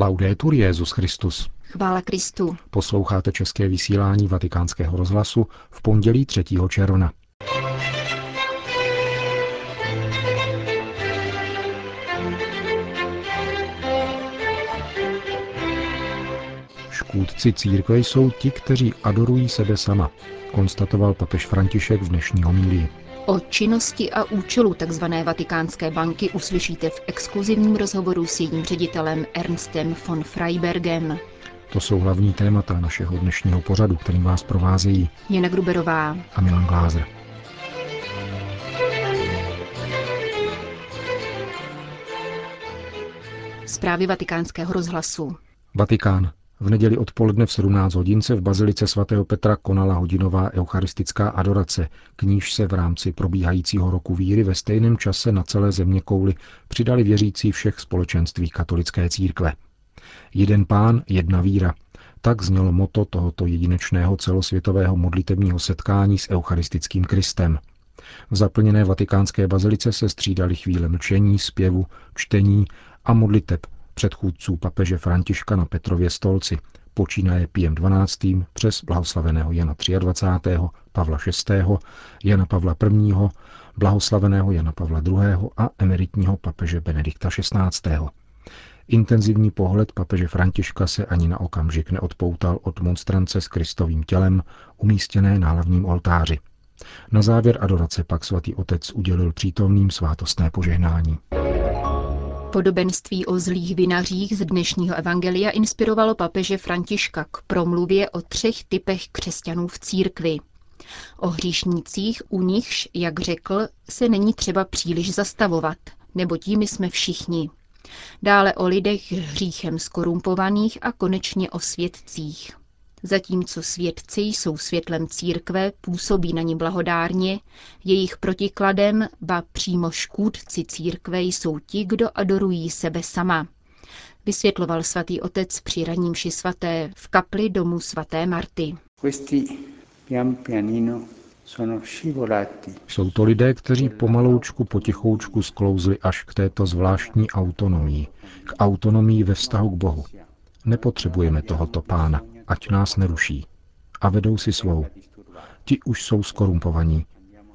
Laudetur Jezus Christus. Chvála Kristu. Posloucháte české vysílání Vatikánského rozhlasu v pondělí 3. června. Škůdci církve jsou ti, kteří adorují sebe sama, konstatoval papež František v dnešní homílii. O činnosti a účelu tzv. Vatikánské banky uslyšíte v exkluzivním rozhovoru s jejím ředitelem Ernstem von Freibergem. To jsou hlavní témata našeho dnešního pořadu, kterým vás provázejí Jana Gruberová a Milan Glázer. Zprávy vatikánského rozhlasu. Vatikán. V neděli odpoledne v 17 hodin se v Bazilice svatého Petra konala hodinová eucharistická adorace, k níž se v rámci probíhajícího roku víry ve stejném čase na celé země kouli přidali věřící všech společenství katolické církve. Jeden pán, jedna víra. Tak znělo moto tohoto jedinečného celosvětového modlitebního setkání s eucharistickým Kristem. V zaplněné vatikánské bazilice se střídali chvíle mlčení, zpěvu, čtení a modliteb předchůdců papeže Františka na Petrově stolci, počínaje Piem 12. přes blahoslaveného Jana 23., Pavla VI., Jana Pavla I., blahoslaveného Jana Pavla II. a emeritního papeže Benedikta XVI. Intenzivní pohled papeže Františka se ani na okamžik neodpoutal od monstrance s Kristovým tělem, umístěné na hlavním oltáři. Na závěr adorace pak svatý otec udělil přítomným svátostné požehnání. Podobenství o zlých vinařích z dnešního evangelia inspirovalo papeže Františka k promluvě o třech typech křesťanů v církvi. O hříšnících, u nichž, jak řekl, se není třeba příliš zastavovat, nebo tím jsme všichni. Dále o lidech hříchem skorumpovaných a konečně o svědcích. Zatímco svědci jsou světlem církve, působí na ní blahodárně, jejich protikladem, ba přímo škůdci církve jsou ti, kdo adorují sebe sama. Vysvětloval svatý otec při raním ši svaté v kapli domu svaté Marty. Jsou to lidé, kteří pomaloučku potichoučku sklouzli až k této zvláštní autonomii, k autonomii ve vztahu k Bohu. Nepotřebujeme tohoto pána, ať nás neruší. A vedou si svou. Ti už jsou skorumpovaní.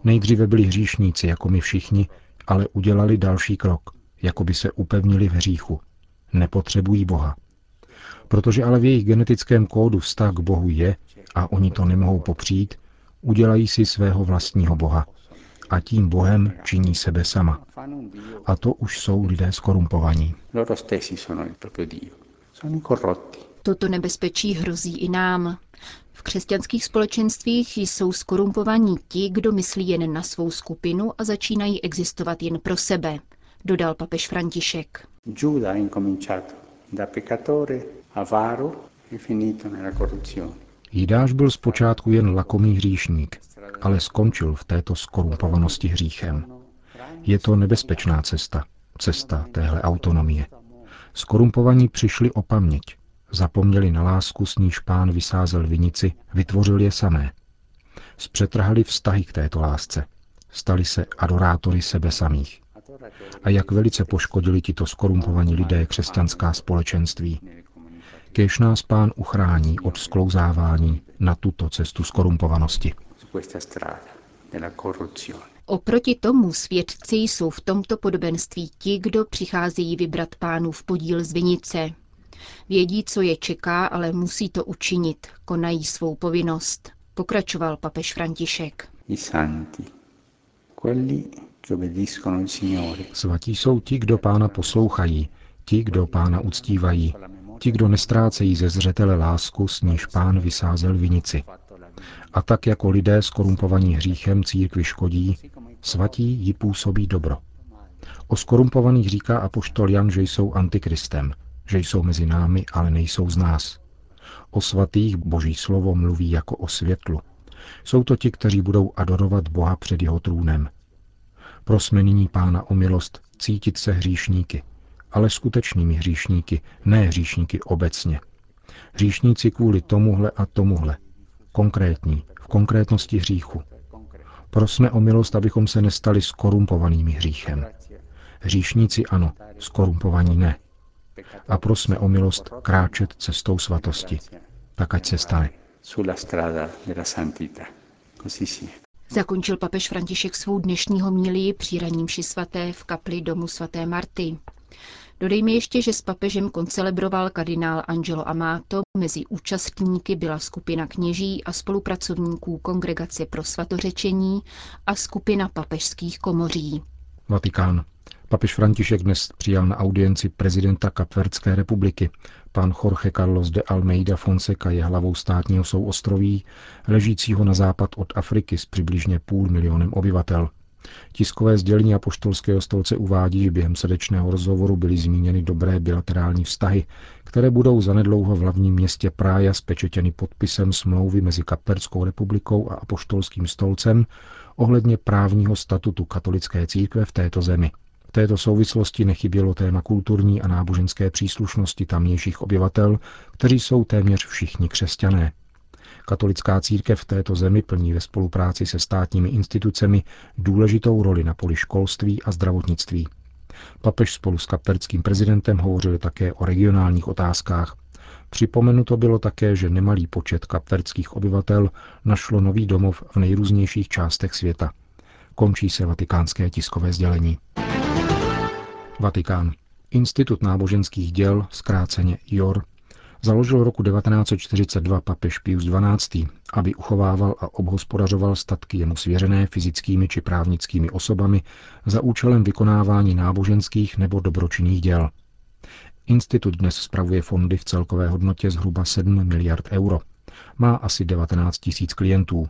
Nejdříve byli hříšníci, jako my všichni, ale udělali další krok, jako by se upevnili v hříchu. Nepotřebují Boha. Protože ale v jejich genetickém kódu vztah k Bohu je, a oni to nemohou popřít, udělají si svého vlastního Boha. A tím Bohem činí sebe sama. A to už jsou lidé skorumpovaní. Toto nebezpečí hrozí i nám. V křesťanských společenstvích jsou skorumpovaní ti, kdo myslí jen na svou skupinu a začínají existovat jen pro sebe, dodal papež František. Jidáš byl zpočátku jen lakomý hříšník, ale skončil v této skorumpovanosti hříchem. Je to nebezpečná cesta, cesta téhle autonomie. Skorumpovaní přišli o paměť, Zapomněli na lásku, s níž pán vysázel vinici, vytvořil je samé. Zpřetrhali vztahy k této lásce. Stali se adorátory sebe samých. A jak velice poškodili tito skorumpovaní lidé křesťanská společenství. Kéž nás pán uchrání od sklouzávání na tuto cestu skorumpovanosti. Oproti tomu svědci jsou v tomto podobenství ti, kdo přicházejí vybrat pánu v podíl z vinice, Vědí, co je čeká, ale musí to učinit, konají svou povinnost, pokračoval papež František. Svatí jsou ti, kdo pána poslouchají, ti, kdo pána uctívají, ti, kdo nestrácejí ze zřetele lásku, s níž pán vysázel vinici. A tak jako lidé skorumpovaní hříchem církvi škodí, svatí ji působí dobro. O skorumpovaných říká apoštol Jan, že jsou antikristem – že jsou mezi námi, ale nejsou z nás. O svatých boží slovo mluví jako o světlu. Jsou to ti, kteří budou adorovat Boha před jeho trůnem. Prosme nyní Pána o milost cítit se hříšníky, ale skutečnými hříšníky, ne hříšníky obecně. Hříšníci kvůli tomuhle a tomuhle. Konkrétní, v konkrétnosti hříchu. Prosme o milost, abychom se nestali skorumpovanými hříchem. Hříšníci ano, skorumpovaní ne. A prosme o milost kráčet cestou svatosti. Tak ať se stane. Zakončil papež František svou dnešní homílii při raním svaté v kapli domu svaté Marty. Dodejme ještě, že s papežem koncelebroval kardinál Angelo Amato, mezi účastníky byla skupina kněží a spolupracovníků Kongregace pro svatořečení a skupina papežských komoří. Vatikán. Papež František dnes přijal na audienci prezidenta Kapverdské republiky. Pan Jorge Carlos de Almeida Fonseca je hlavou státního souostroví, ležícího na západ od Afriky s přibližně půl milionem obyvatel. Tiskové sdělení apoštolského stolce uvádí, že během srdečného rozhovoru byly zmíněny dobré bilaterální vztahy, které budou zanedlouho v hlavním městě Prája spečetěny podpisem smlouvy mezi Kapverskou republikou a apoštolským stolcem ohledně právního statutu katolické církve v této zemi. Této souvislosti nechybělo téma kulturní a náboženské příslušnosti tamnějších obyvatel, kteří jsou téměř všichni křesťané. Katolická církev v této zemi plní ve spolupráci se státními institucemi důležitou roli na poli školství a zdravotnictví. Papež spolu s kapverským prezidentem hovořili také o regionálních otázkách. Připomenuto bylo také, že nemalý počet kapverských obyvatel našlo nový domov v nejrůznějších částech světa. Končí se vatikánské tiskové sdělení. Vatikán. Institut náboženských děl, zkráceně IOR, založil roku 1942 papež Pius XII., aby uchovával a obhospodařoval statky jemu svěřené fyzickými či právnickými osobami za účelem vykonávání náboženských nebo dobročinných děl. Institut dnes spravuje fondy v celkové hodnotě zhruba 7 miliard euro. Má asi 19 tisíc klientů.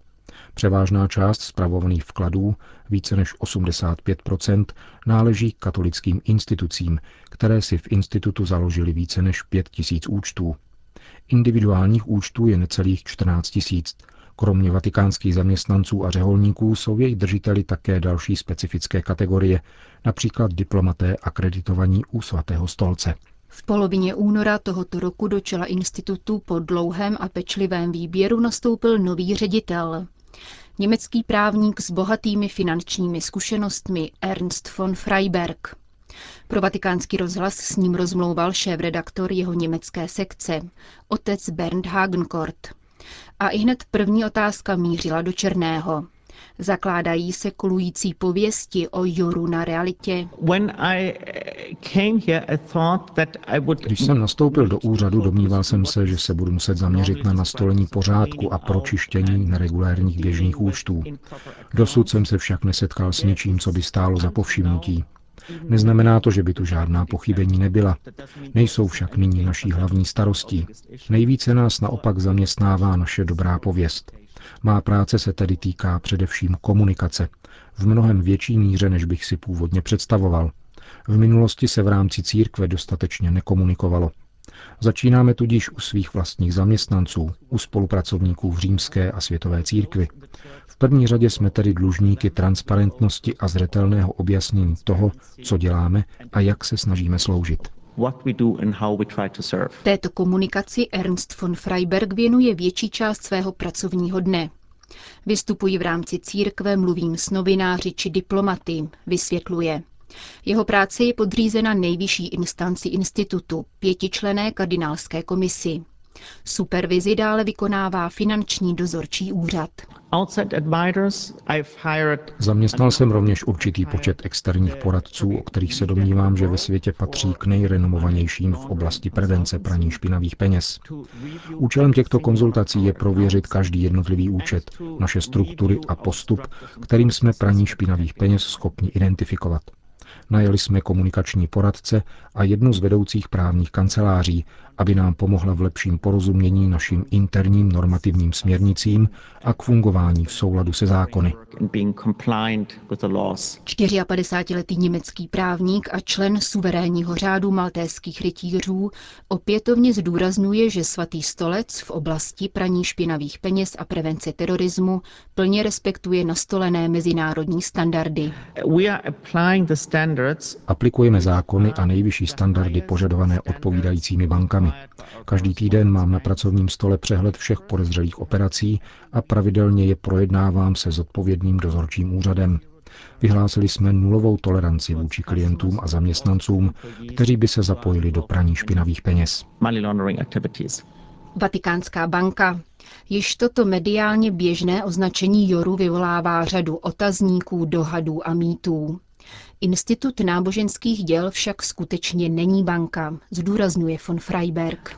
Převážná část spravovaných vkladů, více než 85% náleží katolickým institucím, které si v institutu založili více než 5 tisíc účtů. Individuálních účtů je necelých 14 tisíc. Kromě vatikánských zaměstnanců a řeholníků jsou jejich držiteli také další specifické kategorie, například diplomaté akreditovaní u svatého stolce. V polovině února tohoto roku do čela institutu po dlouhém a pečlivém výběru nastoupil nový ředitel. Německý právník s bohatými finančními zkušenostmi Ernst von Freiberg. Pro vatikánský rozhlas s ním rozmlouval šéf-redaktor jeho německé sekce, otec Bernd Hagenkort. A i hned první otázka mířila do Černého. Zakládají se kolující pověsti o Joru na realitě. Když jsem nastoupil do úřadu, domníval jsem se, že se budu muset zaměřit na nastolení pořádku a pročištění neregulérních běžných účtů. Dosud jsem se však nesetkal s něčím, co by stálo za povšimnutí. Neznamená to, že by tu žádná pochybení nebyla. Nejsou však nyní naší hlavní starostí. Nejvíce nás naopak zaměstnává naše dobrá pověst. Má práce se tedy týká především komunikace, v mnohem větší míře, než bych si původně představoval. V minulosti se v rámci církve dostatečně nekomunikovalo. Začínáme tudíž u svých vlastních zaměstnanců, u spolupracovníků v římské a světové církvi. V první řadě jsme tedy dlužníky transparentnosti a zřetelného objasnění toho, co děláme a jak se snažíme sloužit. Této komunikaci Ernst von Freiberg věnuje větší část svého pracovního dne. Vystupuji v rámci církve, mluvím s novináři či diplomaty, vysvětluje. Jeho práce je podřízena nejvyšší instanci institutu, pětičlené kardinálské komisi. Supervizi dále vykonává finanční dozorčí úřad. Zaměstnal jsem rovněž určitý počet externích poradců, o kterých se domnívám, že ve světě patří k nejrenomovanějším v oblasti prevence praní špinavých peněz. Účelem těchto konzultací je prověřit každý jednotlivý účet, naše struktury a postup, kterým jsme praní špinavých peněz schopni identifikovat. Najeli jsme komunikační poradce a jednu z vedoucích právních kanceláří, aby nám pomohla v lepším porozumění našim interním normativním směrnicím a k fungování v souladu se zákony. 54-letý německý právník a člen suverénního řádu maltéských rytířů opětovně zdůraznuje, že svatý stolec v oblasti praní špinavých peněz a prevence terorismu plně respektuje nastolené mezinárodní standardy. Aplikujeme zákony a nejvyšší standardy požadované odpovídajícími bankami. Každý týden mám na pracovním stole přehled všech podezřelých operací a pravidelně je projednávám se zodpovědným dozorčím úřadem. Vyhlásili jsme nulovou toleranci vůči klientům a zaměstnancům, kteří by se zapojili do praní špinavých peněz. Vatikánská banka. Již toto mediálně běžné označení Joru vyvolává řadu otazníků, dohadů a mýtů. Institut náboženských děl však skutečně není banka, zdůrazňuje von Freiberg.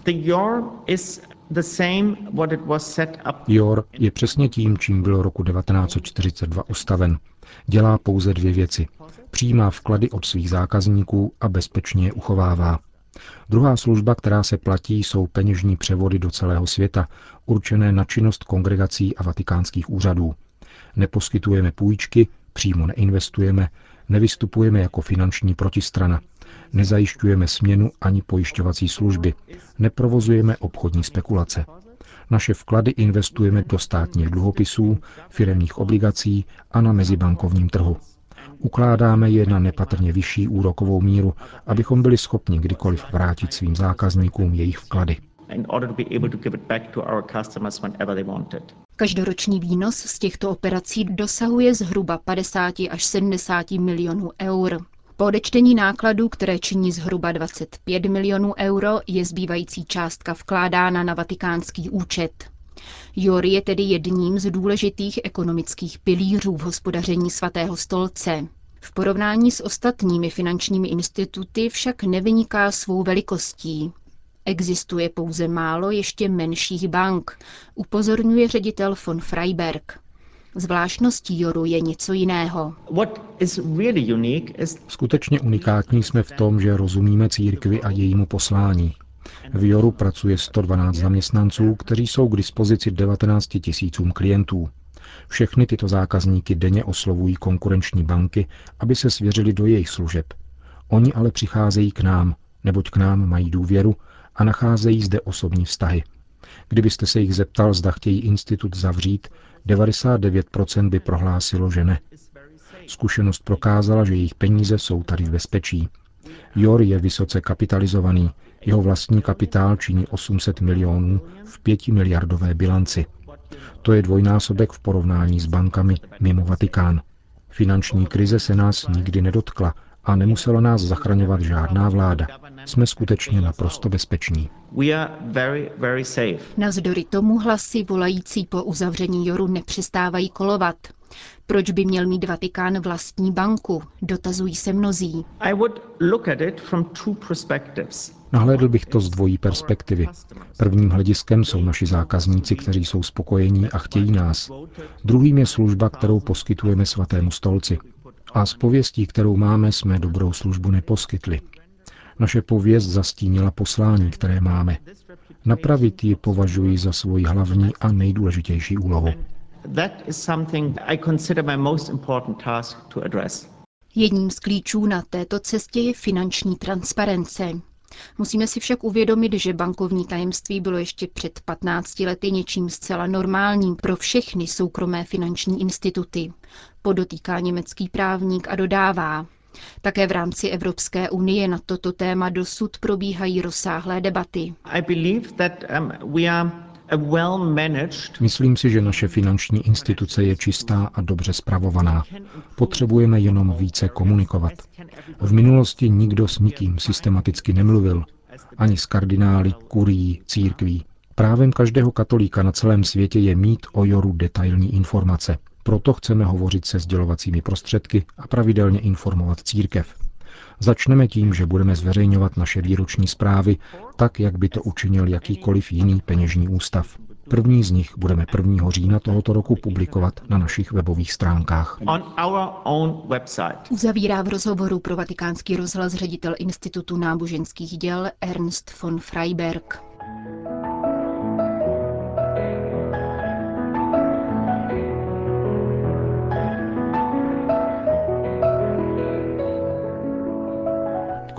JOR je přesně tím, čím byl roku 1942 ustaven. Dělá pouze dvě věci. Přijímá vklady od svých zákazníků a bezpečně je uchovává. Druhá služba, která se platí, jsou peněžní převody do celého světa, určené na činnost kongregací a vatikánských úřadů. Neposkytujeme půjčky, přímo neinvestujeme, nevystupujeme jako finanční protistrana, nezajišťujeme směnu ani pojišťovací služby, neprovozujeme obchodní spekulace. Naše vklady investujeme do státních dluhopisů, firemních obligací a na mezibankovním trhu. Ukládáme je na nepatrně vyšší úrokovou míru, abychom byli schopni kdykoliv vrátit svým zákazníkům jejich vklady. Každoroční výnos z těchto operací dosahuje zhruba 50 až 70 milionů eur. Po odečtení nákladů, které činí zhruba 25 milionů euro, je zbývající částka vkládána na vatikánský účet. Jor je tedy jedním z důležitých ekonomických pilířů v hospodaření svatého stolce. V porovnání s ostatními finančními instituty však nevyniká svou velikostí. Existuje pouze málo ještě menších bank, upozorňuje ředitel von Freiberg. Zvláštností Joru je něco jiného. Skutečně unikátní jsme v tom, že rozumíme církvi a jejímu poslání. V Joru pracuje 112 zaměstnanců, kteří jsou k dispozici 19 tisícům klientů. Všechny tyto zákazníky denně oslovují konkurenční banky, aby se svěřili do jejich služeb. Oni ale přicházejí k nám, neboť k nám mají důvěru a nacházejí zde osobní vztahy. Kdybyste se jich zeptal, zda chtějí institut zavřít, 99% by prohlásilo, že ne. Zkušenost prokázala, že jejich peníze jsou tady v bezpečí. Jor je vysoce kapitalizovaný, jeho vlastní kapitál činí 800 milionů v pětimiliardové bilanci. To je dvojnásobek v porovnání s bankami mimo Vatikán. Finanční krize se nás nikdy nedotkla a nemusela nás zachraňovat žádná vláda. Jsme skutečně naprosto bezpeční. Navzdory tomu hlasy volající po uzavření Joru nepřestávají kolovat. Proč by měl mít Vatikán vlastní banku? Dotazují se mnozí. Nahlédl bych to z dvojí perspektivy. Prvním hlediskem jsou naši zákazníci, kteří jsou spokojení a chtějí nás. Druhým je služba, kterou poskytujeme svatému stolci. A s pověstí, kterou máme, jsme dobrou službu neposkytli. Naše pověst zastínila poslání, které máme. Napravit ji považuji za svoji hlavní a nejdůležitější úlohu. Jedním z klíčů na této cestě je finanční transparence. Musíme si však uvědomit, že bankovní tajemství bylo ještě před 15 lety něčím zcela normálním pro všechny soukromé finanční instituty. Podotýká německý právník a dodává. Také v rámci Evropské unie na toto téma dosud probíhají rozsáhlé debaty. Myslím si, že naše finanční instituce je čistá a dobře spravovaná. Potřebujeme jenom více komunikovat. V minulosti nikdo s nikým systematicky nemluvil, ani s kardinály, kurií, církví. Právem každého katolíka na celém světě je mít o Joru detailní informace. Proto chceme hovořit se sdělovacími prostředky a pravidelně informovat církev. Začneme tím, že budeme zveřejňovat naše výroční zprávy, tak, jak by to učinil jakýkoliv jiný peněžní ústav. První z nich budeme 1. října tohoto roku publikovat na našich webových stránkách. Uzavírá v rozhovoru pro vatikánský rozhlas ředitel Institutu náboženských děl Ernst von Freiberg.